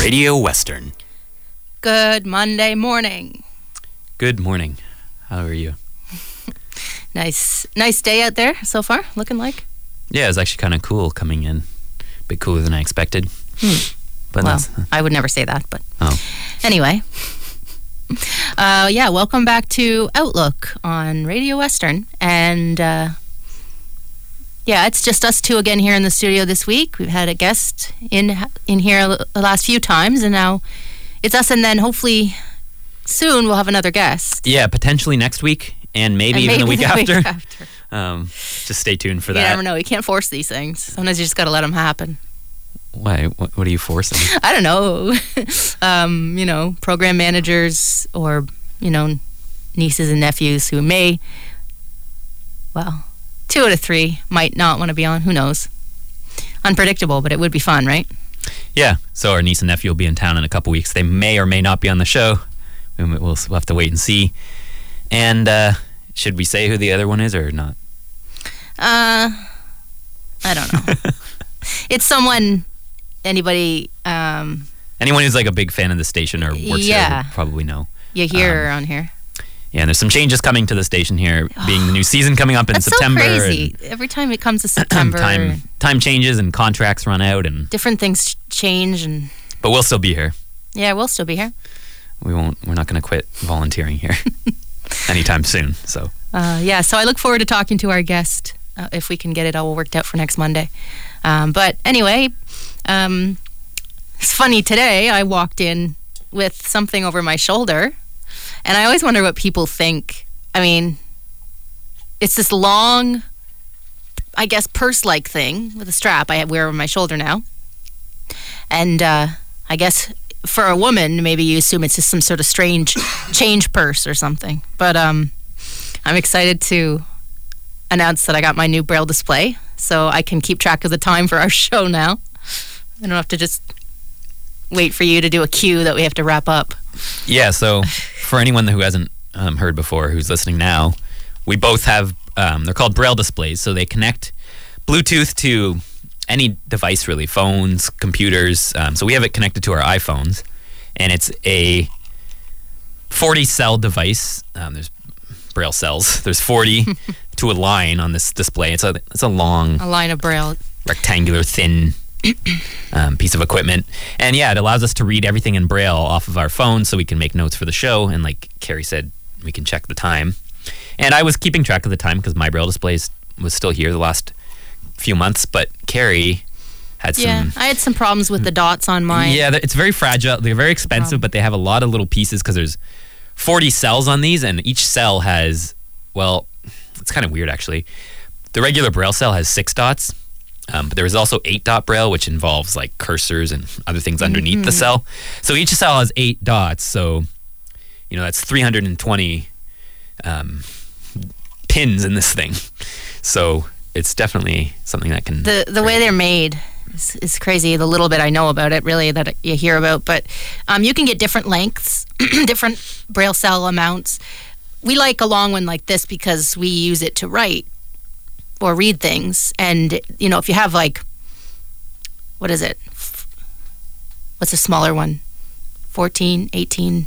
Radio Western. Good Monday morning. Good morning. How are you? Nice, nice day out there so far. Looking like. Yeah, it's actually kind of cool coming in. A bit cooler than I expected. But Well, that's, I would never say that, but oh, anyway. Uh, yeah, welcome back to Outlook on Radio Western, and uh, yeah, it's just us two again here in the studio this week. We've had a guest in in here the last few times, and now it's us, and then hopefully soon we'll have another guest. yeah, potentially next week and maybe And even the maybe week after. after. Um, just stay tuned for that. You never know. You can't force these things. Sometimes you just got to let them happen. Why? What, what are you forcing? I don't know, um, you know, program managers or, you know, nieces and nephews who may, well, two out of three might not want to be on. Who knows? Unpredictable, but it would be fun, right? yeah. So our niece and nephew will be in town in a couple weeks. They may or may not be on the show. We- We'll, we'll have to wait and see. And uh, should we say who the other one is or not? Uh, I don't know. it's someone, anybody um, Anyone who's like a big fan of the station or works here will probably know. you hear Um, around here. Yeah, there's some changes coming to the station here, being the new season coming up in That's September. so crazy. Every time it comes to September, time time changes and contracts run out, and different things change, and but we'll still be here. yeah, we'll still be here. We won't. We're not going to quit volunteering here anytime soon. So Uh, yeah, so I look forward to talking to our guest uh, if we can get it all worked out for next Monday. Um, but anyway, um, it's funny today. I walked in with something over my shoulder, and I always wonder what people think. I mean, it's this long, I guess, purse-like thing with a strap I wear over my shoulder now, and uh, I guess for a woman, maybe you assume it's just some sort of strange change purse or something. But um, I'm excited to announce that I got my new braille display so I can keep track of the time for our show now. I don't have to just wait for you to do a cue that we have to wrap up. Yeah. So for anyone who hasn't um, heard before, who's listening now, we both have. Um, they're called braille displays, so they connect Bluetooth to any device really, phones, computers. Um, so we have it connected to our iPhones, and it's a 40 cell device. Um, there's braille cells. There's 40 to a line on this display. It's a it's a long A line of braille. rectangular thin um, piece of equipment. And yeah, it allows us to read everything in braille off of our phone so we can make notes for the show. And like Carrie said, we can check the time. And I was keeping track of the time because my braille displays was still here the last few months, but Carrie had some. Yeah, I had some problems with the dots on mine. Yeah, it's very fragile. They're very expensive, but they have a lot of little pieces because there's 40 cells on these, and each cell has, well, it's kind of weird actually. The regular Braille cell has six dots, um, but there is also eight dot Braille, which involves like cursors and other things underneath the cell. So each cell has eight dots. So, you know, that's 320 um, pins in this thing. So it's definitely something that can. the the way they're made is, is crazy. The little bit I know about it, really, that you hear about, but um, you can get different lengths, different braille cell amounts. We like a long one like this because we use it to write or read things, and you know, if you have like, what is it? What's a smaller one? 14, 18,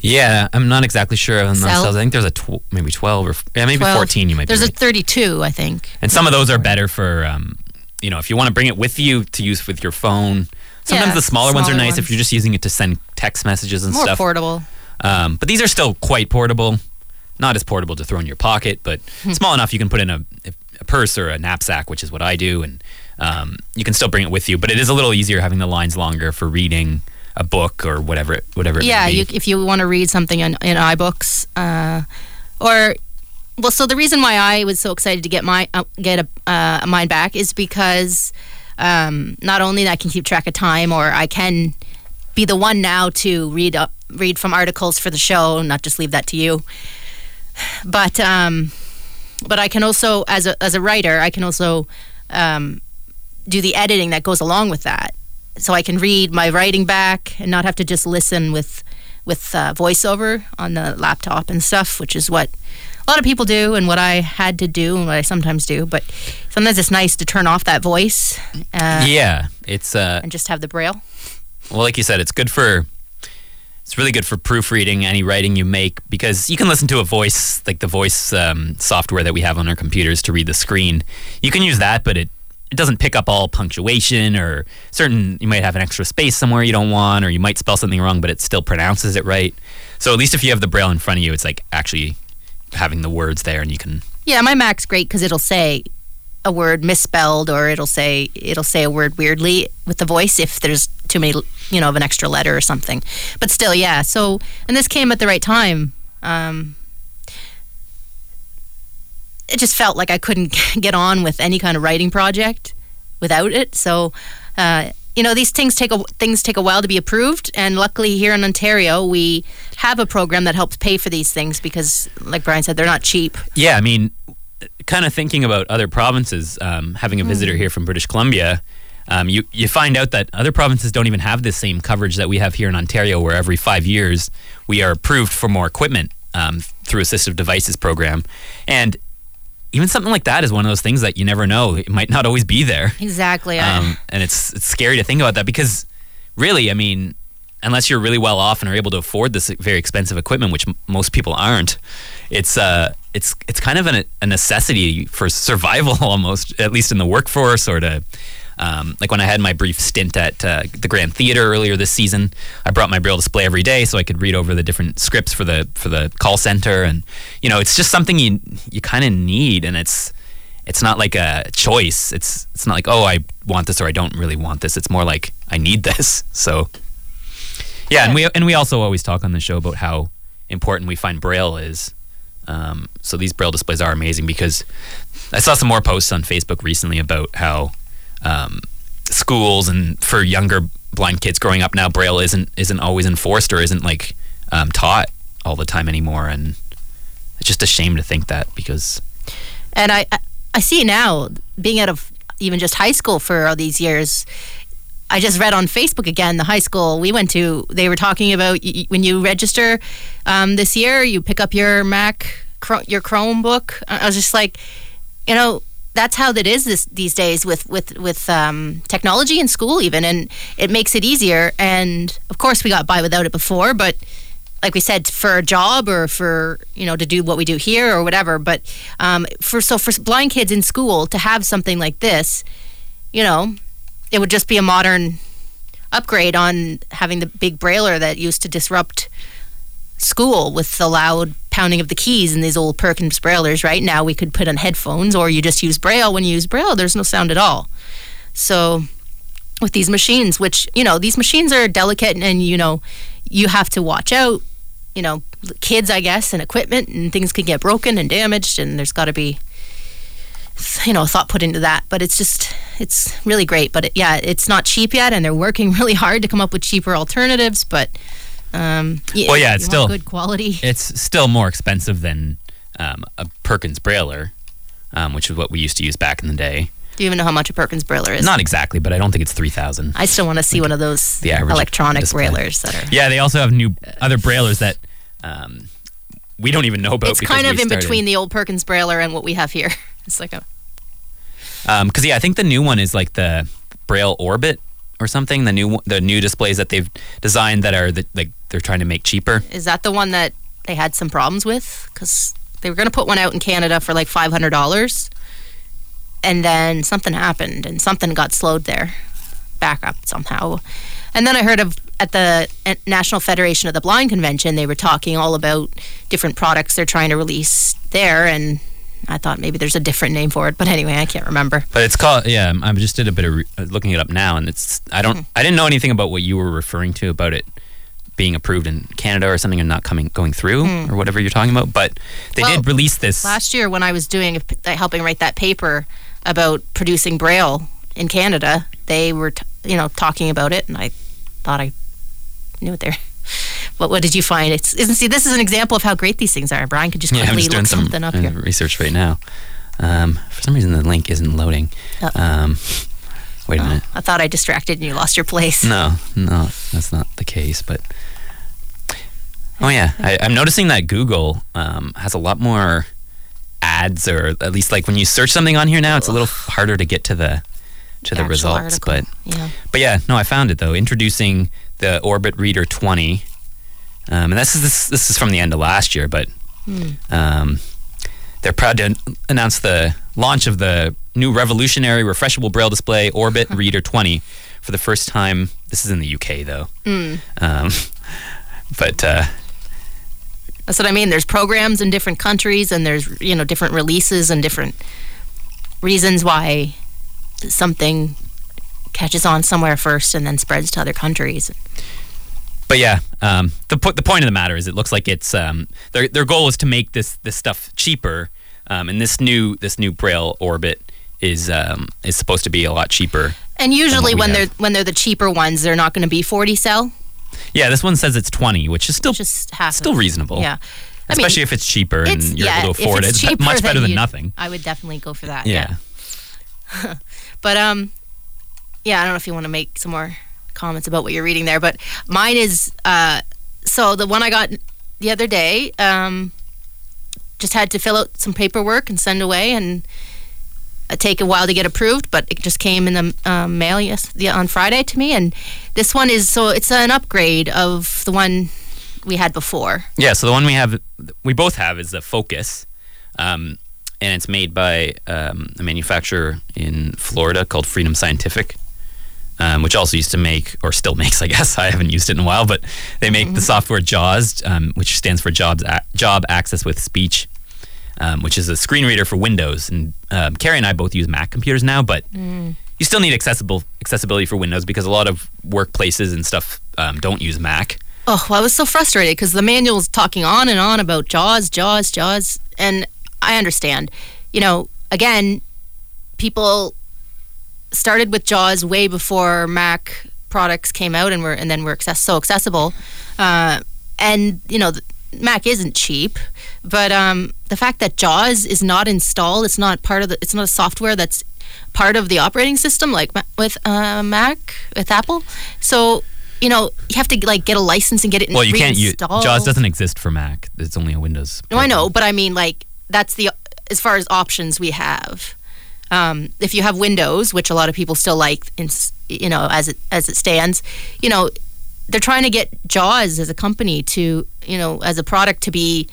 Yeah, I'm not exactly sure on those cells. I think there's a tw- maybe 12 or yeah, maybe 12. 14. You might There's be a right. 32, I think. and some of those are better for um, you know if you want to bring it with you to use with your phone. Sometimes Yeah, the smaller, ones are smaller nice if you're just using it to send text messages and More stuff. More portable. Um, but these are still quite portable. Not as portable to throw in your pocket, but Hmm. small enough you can put in a, a purse or a knapsack, which is what I do, and um, you can still bring it with you. But it is a little easier having the lines longer for reading a book or whatever it, whatever. It yeah, you, if you want to read something in, in iBooks, uh, or well, so the reason why I was so excited to get my uh, get a uh, mine back is because um, not only that I can keep track of time, or I can be the one now to read up, read from articles for the show, not just leave that to you. But um, but I can also, as a as a writer, I can also um, do the editing that goes along with that. So I can read my writing back and not have to just listen with with uh, voiceover on the laptop and stuff, which is what a lot of people do and what I had to do and what I sometimes do. But sometimes it's nice to turn off that voice. Uh, yeah, it's uh, and just have the braille. Well, like you said, it's good for it's really good for proofreading any writing you make because you can listen to a voice like the voice um, software that we have on our computers to read the screen. You can use that, but it it doesn't pick up all punctuation or certain you might have an extra space somewhere you don't want or you might spell something wrong but it still pronounces it right so at least if you have the braille in front of you it's like actually having the words there and you can yeah my mac's great because it'll say a word misspelled or it'll say it'll say a word weirdly with the voice if there's too many you know of an extra letter or something but still yeah so and this came at the right time um, it just felt like I couldn't get on with any kind of writing project without it. So, uh, you know, these things take a things take a while to be approved, and luckily here in Ontario we have a program that helps pay for these things because, like Brian said, they're not cheap. Yeah, I mean, kind of thinking about other provinces, um, having a visitor mm. here from British Columbia. Um, you you find out that other provinces don't even have the same coverage that we have here in Ontario, where every five years we are approved for more equipment um, through assistive devices program, and even something like that is one of those things that you never know. It might not always be there. Exactly. Um, and it's it's scary to think about that because really, I mean, unless you're really well off and are able to afford this very expensive equipment, which m- most people aren't, it's uh it's it's kind of an, a necessity for survival almost, at least in the workforce or to um, like when I had my brief stint at uh, the Grand Theater earlier this season, I brought my braille display every day so I could read over the different scripts for the for the call center, and you know, it's just something you you kind of need, and it's it's not like a choice. It's it's not like oh I want this or I don't really want this. It's more like I need this. So yeah, and we and we also always talk on the show about how important we find braille is. Um, so these braille displays are amazing because I saw some more posts on Facebook recently about how um, schools and for younger blind kids growing up now, Braille isn't isn't always enforced or isn't like um, taught all the time anymore, and it's just a shame to think that because. And I I see now being out of even just high school for all these years. I just read on Facebook again the high school we went to. They were talking about y- when you register um, this year, you pick up your Mac, your Chromebook. I was just like, you know, that's how that is this these days with with with um, technology in school even, and it makes it easier. And of course, we got by without it before, but like we said, for a job or for you know to do what we do here or whatever. But um, for so for blind kids in school to have something like this, you know, it would just be a modern upgrade on having the big brailer that used to disrupt school with the loud pounding of the keys in these old Perkins Braillers. Right now, we could put on headphones, or you just use Braille. When you use Braille, there's no sound at all. So, with these machines, which you know, these machines are delicate, and you know, you have to watch out. You know, kids, I guess, and equipment, and things can get broken and damaged, and there's got to be you know thought put into that but it's just it's really great but it, yeah it's not cheap yet and they're working really hard to come up with cheaper alternatives but um, yeah, well, yeah, it's still good quality. It's still more expensive than um, a Perkins brailer um, which is what we used to use back in the day. Do you even know how much a Perkins brailer is? Not exactly, but I don't think it's three thousand. I still want to see like one of those the electronic display. Braillers that are. Yeah, they also have new other Braillers that um, we don't even know about. It's kind of in between the old Perkins brailer and what we have here. It's like a. Because um, yeah, I think the new one is like the Braille Orbit or something. The new the new displays that they've designed that are the, like they're trying to make cheaper. Is that the one that they had some problems with? Because they were going to put one out in Canada for like five hundred dollars, and then something happened and something got slowed there, back up somehow. And then I heard of at the National Federation of the Blind convention, they were talking all about different products they're trying to release there, and I thought maybe there's a different name for it, but anyway, I can't remember. But it's called yeah. I just did a bit of re- uh, looking it up now, and it's I don't mm-hmm. I didn't know anything about what you were referring to about it being approved in Canada or something and not coming going through mm. or whatever you're talking about. But they well, did release this last year when I was doing helping write that paper about producing Braille in Canada. They were t- you know talking about it, and I thought I knew what they're. What, what did you find? It's isn't see this is an example of how great these things are. Brian could just Yeah, I'm quickly just look some something up uh, here. research right now. Um, for some reason, the link isn't loading. Oh. Um, wait a minute. I thought I distracted and you lost your place. No, no, that's not the case. But oh yeah, I, I'm noticing that Google um, has a lot more ads, or at least like when you search something on here now, it's a little harder to get to the to the, actual results. article. But yeah. but yeah, no, I found it though. Introducing the Orbit Reader 20, um, and this is this, this is from the end of last year, but Hmm. um, they're proud to announce the launch of the new revolutionary refreshable braille display Orbit Reader 20 for the first time. This is in the UK though, Hmm. um, but uh, That's what I mean. There's programs in different countries, and there's you know different releases and different reasons why something catches on somewhere first and then spreads to other countries. But yeah, um, the po- the point of the matter is, it looks like it's um, their their goal is to make this this stuff cheaper, um, and this new this new Braille Orbit is um, is supposed to be a lot cheaper. And usually when have. they're when they're the cheaper ones, they're not going to be 40 cell. Yeah, this one says it's twenty, which is still Just still of, reasonable. Yeah. I mean, especially if it's cheaper and it's you're yeah. able to afford it's it. It's much better than nothing. I would definitely go for that. Yeah. yeah. But um, yeah, I don't know if you want to make some more comments about what you're reading there, but mine is uh, so the one I got the other day um, just had to fill out some paperwork and send away, and take a while to get approved, but it just came in the um, mail yes yeah, on Friday to me, and this one is so it's an upgrade of the one we had before. Yeah, so the one we have, we both have, is the Focus, um, and it's made by um, a manufacturer in Florida called Freedom Scientific, um, which also used to make, or still makes, I guess. I haven't used it in a while, but they make the software JAWS, um, which stands for Jobs A- Job Access with Speech, um, which is a screen reader for Windows. And um, Carrie and I both use Mac computers now, but you still need accessible accessibility for Windows because a lot of workplaces and stuff um, don't use Mac. Oh, well, I was so frustrated because the manual's talking on and on about Jaws, Jaws, Jaws, and I understand. You know, again, people started with Jaws way before Mac products came out and were and then were access- so accessible. Uh, and you know, Mac isn't cheap, but um, the fact that Jaws is not installed, it's not part of the, it's not a software that's part of the operating system like with uh, Mac with Apple. So you know, you have to like get a license and get it. Installed. Well, you can't use reinstalled. JAWS doesn't exist for Mac. It's only a Windows. No, I know, but I mean, like that's the as far as options we have. Um, if you have Windows, which a lot of people still like, in, you know, as it as it stands, you know, they're trying to get JAWS as a company to, you know, as a product to be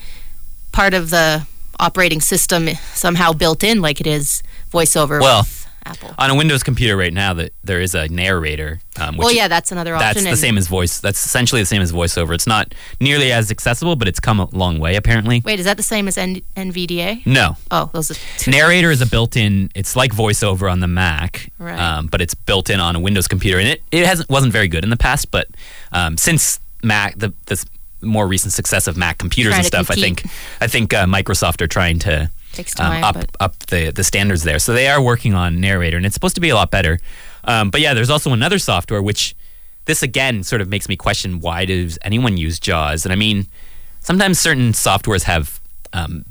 part of the operating system somehow built in, like it is VoiceOver Well, Apple. On a Windows computer right now, that there is a narrator. Um, which well, yeah, that's another option. that's the same as voice. That's essentially the same as VoiceOver. It's not nearly as accessible, but it's come a long way apparently. Wait, is that the same as N- NVDA? No, Oh, those are two. narrator is a built-in. It's like VoiceOver on the Mac, Right. um, but it's built in on a Windows computer, and it it hasn't wasn't very good in the past, but um, since Mac the this more recent success of Mac computers and stuff, I think I think uh, Microsoft are trying to Takes um, up but- up the the standards there. So they are working on narrator, and it's supposed to be a lot better. Um, but yeah, there's also another software which this again sort of makes me question why does anyone use JAWS? And I mean, sometimes certain softwares have um,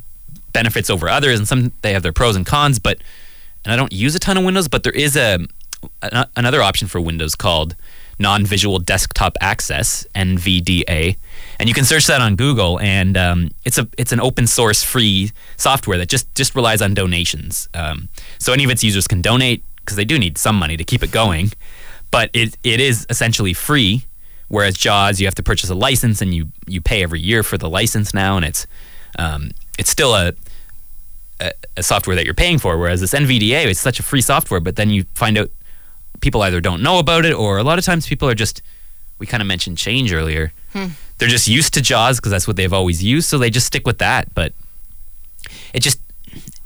benefits over others, and some they have their pros and cons. But and I don't use a ton of Windows, but there is a, a another option for Windows called non-visual desktop access (NVDA), and you can search that on Google. And um, it's a it's an open source free software that just just relies on donations. Um, so any of its users can donate because they do need some money to keep it going, but it it is essentially free. Whereas JAWS, you have to purchase a license and you you pay every year for the license now, and it's um, it's still a a, a software that you're paying for. Whereas this NVDA, it's such a free software, but then you find out people either don't know about it, or a lot of times people are just. We kind of mentioned change earlier. Hmm. They're just used to JAWS because that's what they've always used, so they just stick with that. But it just,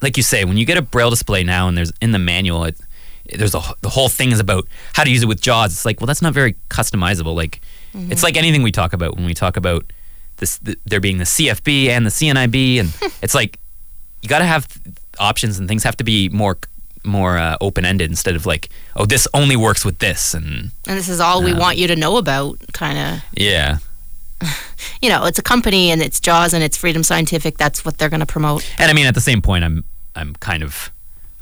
like you say, when you get a braille display now, and there's in the manual, it, there's a the whole thing is about how to use it with JAWS. It's like, well, that's not very customizable. Like, mm-hmm. it's like anything we talk about when we talk about this, th- there being the CFB and the CNIB, and it's like you got to have options and things have to be more more uh, open ended instead of like, oh, this only works with this, and And this is all we want you to know about, kind of. yeah. You know, it's a company and it's Jaws and it's Freedom Scientific. That's what they're going to promote. And I mean, at the same point, I'm I'm kind of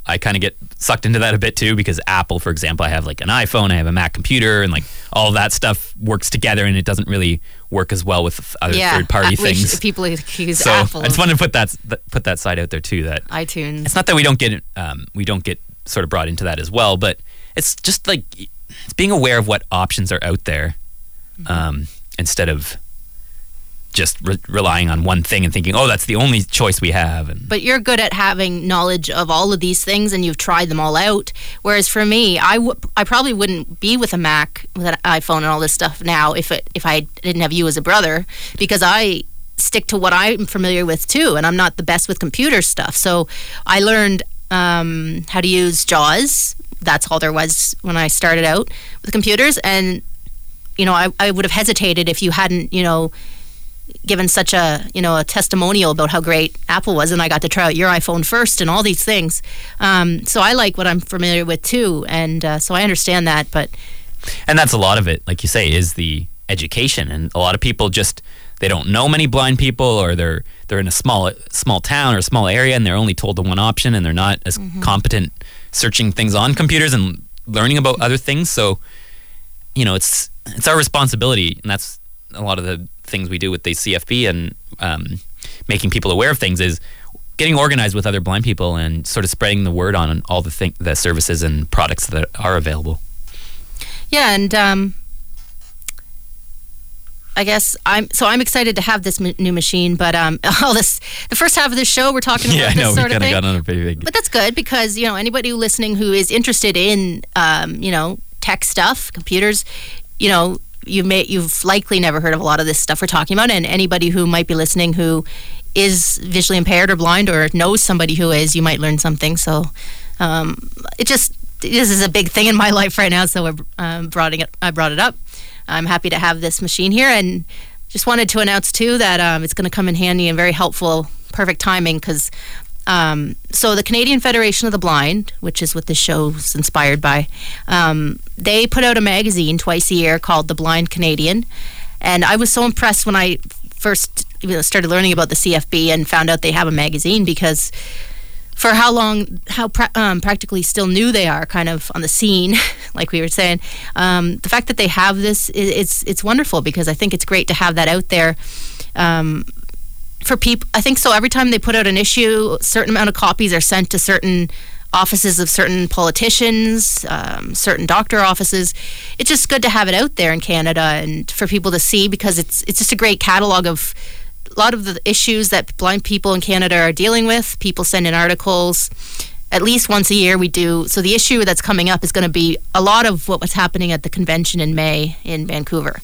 I kind of get sucked into that a bit too because Apple, for example, I have like an iPhone, I have a Mac computer, and like all that stuff works together, and it doesn't really work as well with other yeah, third party things. people accuse so Apple I just wanted to put that put that side out there too. That iTunes. it's not that we don't get um, we don't get sort of brought into that as well, but it's just like it's being aware of what options are out there Mm-hmm. um, instead of just re- relying on one thing and thinking, oh, that's the only choice we have. And but you're good at having knowledge of all of these things and you've tried them all out. Whereas for me I w- I probably wouldn't be with a mac with an iphone and all this stuff now if it if i didn't have you as a brother because i stick to what i'm familiar with too and i'm not the best with computer stuff. So i learned um, how to use jaws. That's all there was when i started out with computers. And you know I, I would have hesitated if you hadn't you know given such a you know a testimonial about how great Apple was, and I got to try out your iPhone first and all these things. Um, so I like what I'm familiar with too, and uh, so I understand that. But and that's a lot of it like you say is the education and a lot of people just they don't know many blind people or they're they're in a small small town or a small area and they're only told the one option and they're not as competent searching things on computers and learning about other things so you know it's it's our responsibility and that's a lot of the things we do with the CFB and um, making people aware of things is getting organized with other blind people and sort of spreading the word on all the thing, the services and products that are available yeah, and um, I guess I'm so I'm excited to have this m- new machine. But um, all this the first half of the show we're talking about yeah, I this sort of thing. got on a very big. But that's good because you know anybody listening who is interested in um, you know tech stuff, computers, you know you may you've likely never heard of a lot of this stuff we're talking about, and anybody who might be listening who is visually impaired or blind or knows somebody who is, you might learn something. So um, it just this is a big thing in my life right now. So I um, brought it I brought it up. I'm happy to have this machine here and. Just wanted to announce too that um, it's going to come in handy and very helpful, perfect timing because um, so the Canadian Federation of the Blind, which is what this show's inspired by, um, they put out a magazine twice a year called The Blind Canadian, and I was so impressed when I first started learning about the CFB and found out they have a magazine because for how long, how pra- um, practically still new they are, kind of on the scene, like we were saying. Um, the fact that they have this, i it's it's wonderful because I think it's great to have that out there. Um, for people, I think so. Every time they put out an issue, a certain amount of copies are sent to certain offices of certain politicians, um, certain doctor offices. It's just good to have it out there in Canada and for people to see because it's it's just a great catalog of a lot of the issues that blind people in Canada are dealing with. People send in articles. At least once a year, we do. So the issue that's coming up is going to be a lot of what was happening at the convention in May in Vancouver.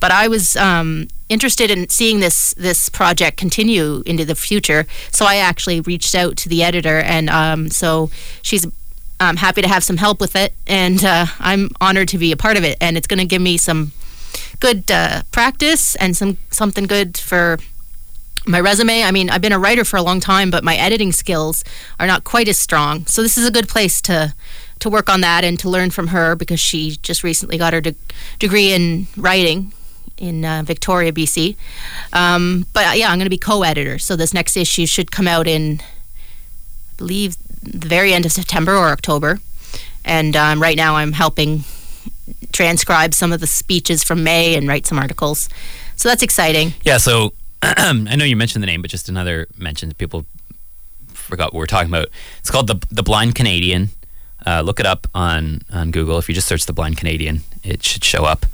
But I was um, interested in seeing this this project continue into the future, so I actually reached out to the editor, and um, so she's um, happy to have some help with it, and uh, I'm honored to be a part of it. And it's going to give me some good uh, practice and some something good for my resume. I mean, I've been a writer for a long time, but my editing skills are not quite as strong. So this is a good place to to work on that and to learn from her because she just recently got her de- degree in writing in uh, Victoria, BC. Um, but uh, yeah, I'm going to be co-editor. So this next issue should come out in, I believe, the very end of September or October. And um, right now, I'm helping transcribe some of the speeches from May and write some articles. So that's exciting. Yeah, so I know you mentioned the name, but just another mention. People forgot what we're talking about. It's called the the Blind Canadian. Uh, look it up on on Google. If you just search the Blind Canadian, it should show up.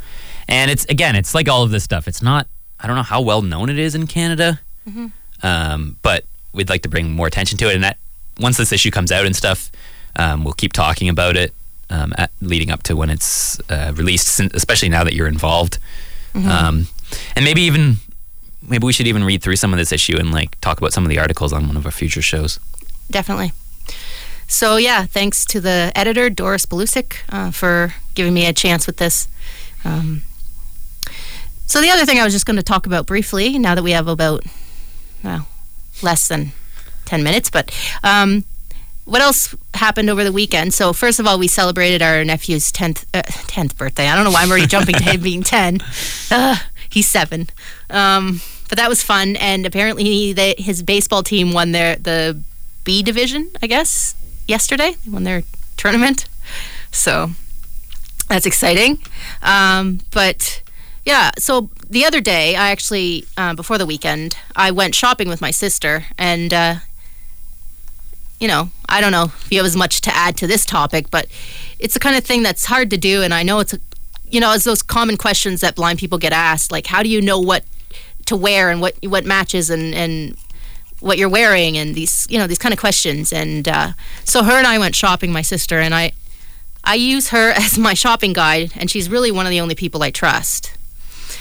And it's again, it's like all of this stuff. It's not. I don't know how well known it is in Canada, um, but we'd like to bring more attention to it. And that once this issue comes out and stuff, um, we'll keep talking about it um, at, leading up to when it's uh, released. Especially now that you're involved, um, and maybe even maybe we should even read through some of this issue and like talk about some of the articles on one of our future shows. Definitely. So yeah, thanks to the editor Doris Belusic uh, for giving me a chance with this. Um, so the other thing I was just going to talk about briefly, now that we have about well less than ten minutes, but um, what else happened over the weekend. So first of all, we celebrated our nephew's tenth uh, tenth birthday. I don't know why I'm already jumping to him being ten. Uh, he's seven. Um, but that was fun, and apparently he, his baseball team won their the B division, I guess, yesterday. They won their tournament, so that's exciting. Um, but yeah, so the other day, I actually uh, before the weekend, I went shopping with my sister, and uh, you know, I don't know if you have as much to add to this topic, but it's the kind of thing that's hard to do, and I know it's a you know, it's those common questions that blind people get asked, like how do you know what to wear and what what matches and and what you're wearing and these you know these kind of questions. And uh, so her and I went shopping my sister and I I use her as my shopping guide and she's really one of the only people I trust.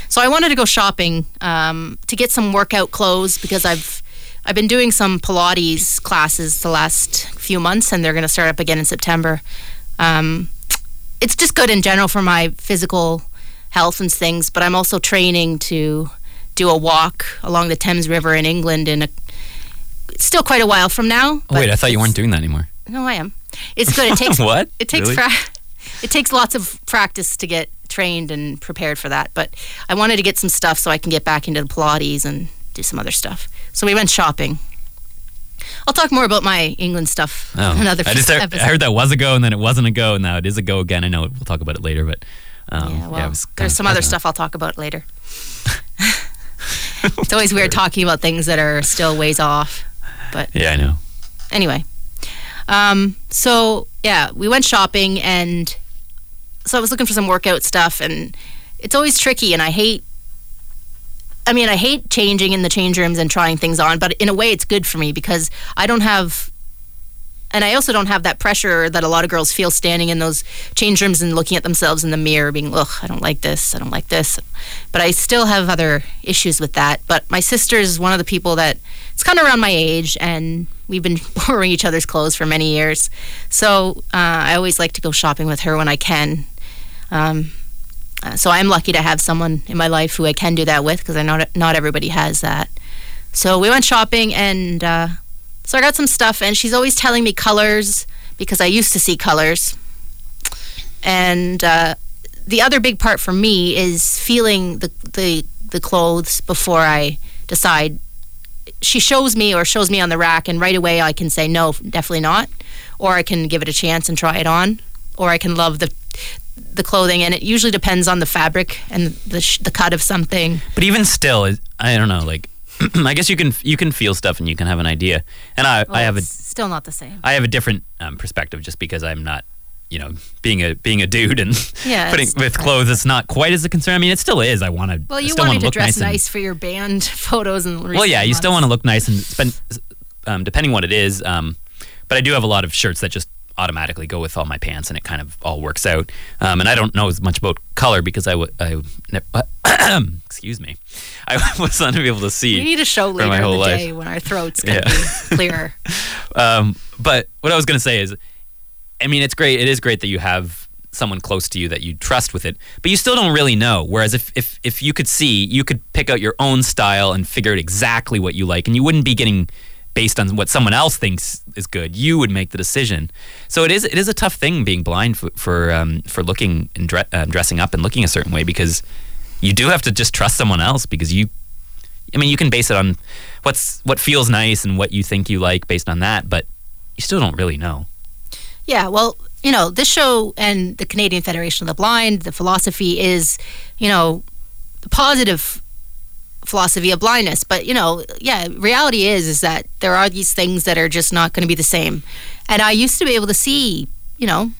So I wanted to go shopping um, to get some workout clothes because I've I've been doing some Pilates classes the last few months and they're going to start up again in September. Um, it's just good in general for my physical health and things but I'm also training to do a walk along the Thames River in England in a still quite a while from now. Oh, wait, I thought you weren't doing that anymore. No, I am. It's good. It takes what? It takes Really? pra- it takes lots of practice to get trained and prepared for that. But I wanted to get some stuff so I can get back into the Pilates and do some other stuff. So we went shopping. I'll talk more about my England stuff Oh, another I just heard, episode. I heard that was a go and then it wasn't a go and now it is a go again. I know we'll talk about it later, but um, yeah, well, kinda there's some other stuff I'll talk about later. it's always weird talking about things that are still ways off. But Yeah, I know. anyway, um, so yeah, we went shopping, and so I was looking for some workout stuff, and it's always tricky, and I hate. I mean, I hate changing in the change rooms and trying things on, but in a way, it's good for me because I don't have. And I also don't have that pressure that a lot of girls feel standing in those change rooms and looking at themselves in the mirror, being, ugh, I don't like this, I don't like this. But I still have other issues with that. But my sister is one of the people that it's kind of around my age, and we've been borrowing each other's clothes for many years. So uh, I always like to go shopping with her when I can. Um, uh, so I'm lucky to have someone in my life who I can do that with because I know not everybody has that. So we went shopping, and uh, so I got some stuff, and she's always telling me colors because I used to see colors. And uh, the other big part for me is feeling the, the the clothes before I decide. She shows me or shows me on the rack, and right away I can say no, definitely not, or I can give it a chance and try it on, or I can love the the clothing, and it usually depends on the fabric and the sh- the cut of something. But even still, I don't know. Like, I guess you can you can feel stuff and you can have an idea. And I, I have a still not the same. I have a different um, perspective just because I'm not, you know, being a being a dude and Yeah, putting with clothes. It's not quite as a concern. I mean, it still is. I want to. Well, you still wanted to dress nice. nice, for your band photos and. well, yeah, you still want to look nice and spend, um, depending what it is. Um, but I do have a lot of shirts that just automatically go with all my pants, and it kind of all works out. Um, and I don't know as much about color because I would, I, ne- excuse me, I was not able to see. We need a show later in the life. day when our throats can Yeah. be clearer. Um, but what I was going to say is, I mean, it's great. It is great that you have someone close to you that you trust with it, but you still don't really know. Whereas if, if, if you could see, you could pick out your own style and figure out exactly what you like, and you wouldn't be getting based on what someone else thinks is good. You would make the decision. So it is it is a tough thing being blind for for, um, for looking and dre- um, dressing up and looking a certain way because you do have to just trust someone else because you I mean, you can base it on what's what feels nice and what you think you like based on that, but you still don't really know. Yeah, well, you know, this show and the Canadian Federation of the Blind, the philosophy is, you know, positive philosophy of blindness. But you know, yeah, reality is is that there are these things that are just not going to be the same. And I used to be able to see, you know,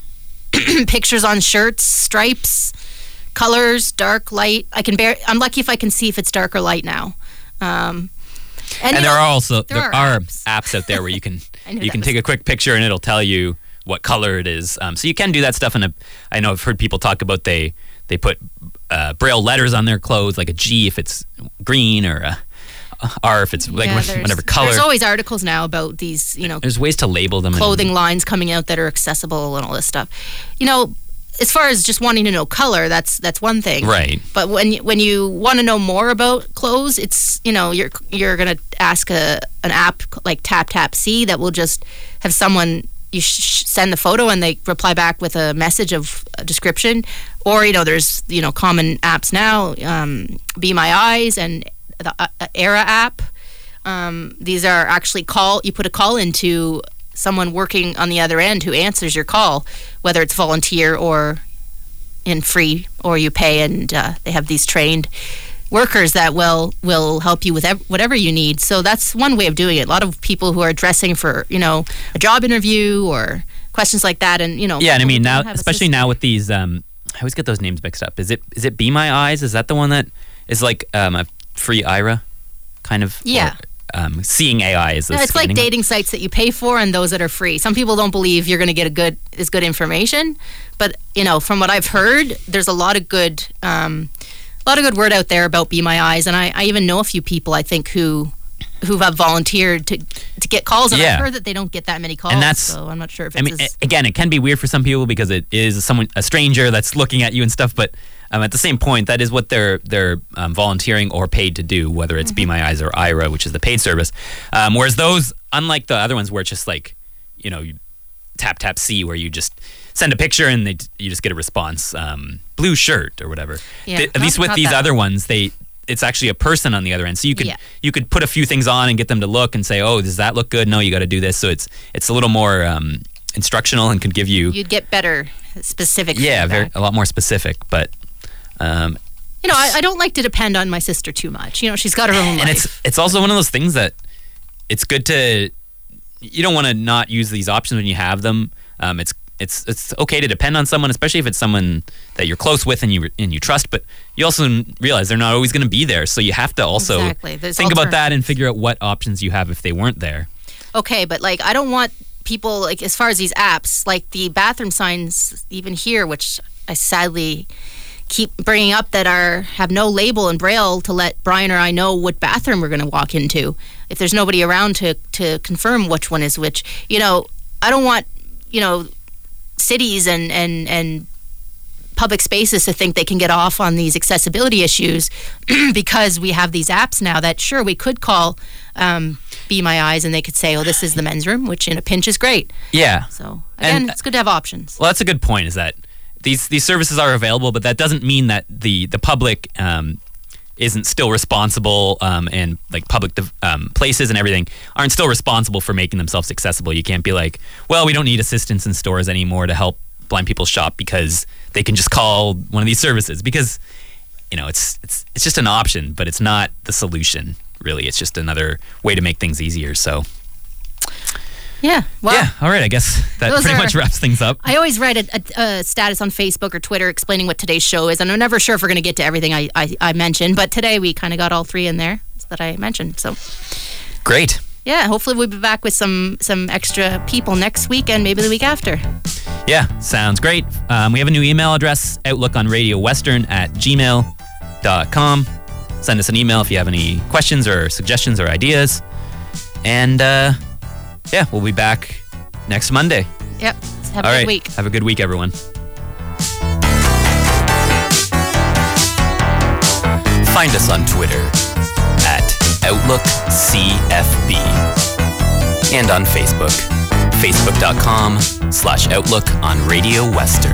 pictures on shirts, stripes, colors, dark, light. I can bear. I'm lucky if I can see if it's dark or light now. Um, And, you there know, are also there there, are apps. apps. out there where you can you can take a quick picture and it'll tell you what color it is. Um, so you can do that stuff. And I know I've heard people talk about they they put uh, braille letters on their clothes, like a G if it's green or a R if it's like yeah, whatever color. There's always articles now about these, you know, There's ways to label them. and- clothing lines coming out that are accessible and all this stuff. You know, as far as just wanting to know color, that's that's one thing. Right. But when you, when you want to know more about clothes, it's you know you're you're gonna ask a an app like Tap Tap See that will just have someone you sh- send the photo and they reply back with a message of a description. Or you know there's you know common apps now um, be my eyes and the uh, Aira app. Um, these are actually call you put a call into someone working on the other end who answers your call whether it's volunteer or in free or you pay and uh, they have these trained workers that will will help you with ev- whatever you need. So that's one way of doing it. A lot of people who are dressing for you know a job interview or questions like that, and you know Yeah, and I mean now, don't have a especially now with these, um, I always get those names mixed up. Is it is it Be My Eyes? Is that the one that is like um, a free Aira kind of? Yeah. Or, um, seeing AI is. No, it's like dating sites that you pay for and those that are free. Some people don't believe you're going to get a good is good information, but you know from what I've heard, there's a lot of good um, a lot of good word out there about Be My Eyes, and I, I even know a few people I think who who have volunteered to to get calls, and Yeah. I've heard that they don't get that many calls. And that's- so I'm not sure if I mean, as, again, it can be weird for some people because it is someone a stranger that's looking at you and stuff. But um, at the same point, that is what they're they're um, volunteering or paid to do, whether it's Mm-hmm. Be My Eyes or Aira, which is the paid service. Um, whereas those, unlike the other ones, where it's just like you know, you tap tap see, where you just send a picture and they, you just get a response, um, blue shirt or whatever. Yeah, Th- at least with these that other ones, they it's actually a person on the other end. So you could Yeah. you could put a few things on and get them to look and say, oh, does that look good? No, you got to do this. So it's it's a little more um, instructional and could give you you'd get better specific. yeah, very a lot more specific. But um, You know, I, I don't like to depend on my sister too much. You know, she's got her own and life. it's it's also one of those things that it's good to you don't want to not use these options when you have them. Um, it's it's it's okay to depend on someone, especially if it's someone that you're close with and you and you trust. But you also realize they're not always going to be there, so you have to also Exactly. Think about that and figure out what options you have if they weren't there. okay, but like I don't want people like as far as these apps, like the bathroom signs even here, which I sadly keep bringing up that are have no label in braille to let Brian or I know what bathroom we're going to walk into. If there's nobody around to to confirm which one is which, you know, I don't want you know cities and and and public spaces to think they can get off on these accessibility issues because we have these apps now that sure we could call um, be my eyes and they could say oh this is the men's room which in a pinch is great Yeah. so again And- it's good to have options Well, that's a good point. Is that these these services are available, but that doesn't mean that the the public um, isn't still responsible um, and like public um, places and everything aren't still responsible for making themselves accessible. You can't be like, well, we don't need assistance in stores anymore to help blind people shop because they can just call one of these services because you know it's it's it's just an option, but it's not the solution. Really, it's just another way to make things easier. So yeah well yeah, all right. I guess that pretty are- much wraps things up. I always write a, a, a status on Facebook or Twitter explaining what today's show is, and I'm never sure if we're going to get to everything I, I, I mentioned. But today we kind of got all three in there that I mentioned. So Great. yeah, hopefully we'll be back with some some extra people next week and maybe the week after. Yeah, sounds great. Um, we have a new email address, Outlook on Radio Western at gmail.com. Send us an email if you have any questions or suggestions or ideas. And uh, yeah, we'll be back next Monday. Yep. Have a All good right. week. Have a good week, everyone. Find us on Twitter at OutlookCFB and on Facebook, facebook.com slash Outlook on Radio Western.